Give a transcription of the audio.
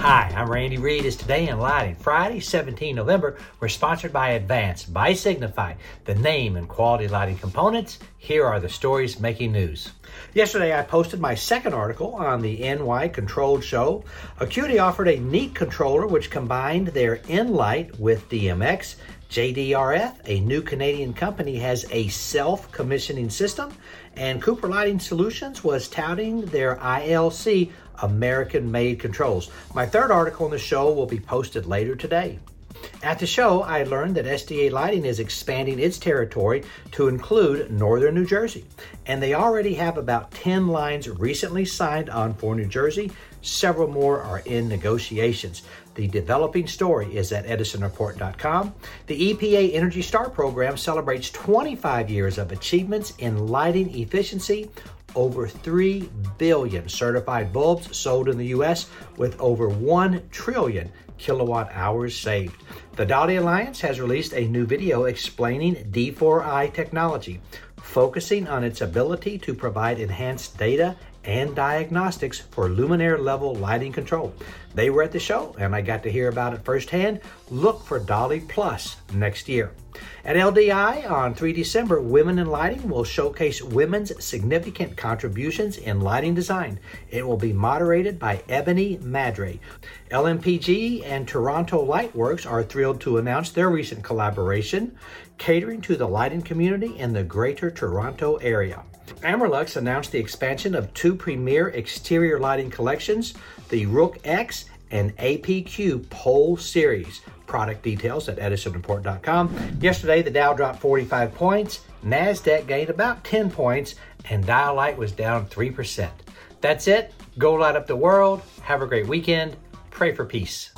Hi, I'm Randy Reed. It's Today in Lighting, Friday, 17 November. We're sponsored by Advance by Signify, the name and quality lighting components. Here are the stories making news. Yesterday, I posted my second article on the NY Controlled Show. Acuity offered a neat controller which combined their Nlight with DMX. JDRF, a new Canadian company, has a self commissioning system, and Cooper Lighting Solutions was touting their ILC American made controls. My third article in the show will be posted later today. At the show, I learned that SDA Lighting is expanding its territory to include northern New Jersey, and they already have about 10 lines recently signed on for New Jersey. Several more are in negotiations. The developing story is at edisonreport.com. The EPA Energy Star program celebrates 25 years of achievements in lighting efficiency over 3 billion certified bulbs sold in the US with over 1 trillion kilowatt hours saved. The Dali Alliance has released a new video explaining D4i technology, focusing on its ability to provide enhanced data and diagnostics for luminaire level lighting control. They were at the show and I got to hear about it firsthand. Look for DALI Plus next year. At LDI on 3 December, Women in Lighting will showcase women's significant contributions in lighting design. It will be moderated by Ebony Madre. LMPG and Toronto Lightworks are thrilled to announce their recent collaboration, catering to the lighting community in the Greater Toronto area. Amerlux announced the expansion of two premier exterior lighting collections, the Rook X and APQ Pole Series. Product details at edisonreport.com. Yesterday, the Dow dropped 45 points, NASDAQ gained about 10 points, and Dialight was down 3%. That's it. Go light up the world. Have a great weekend. Pray for peace.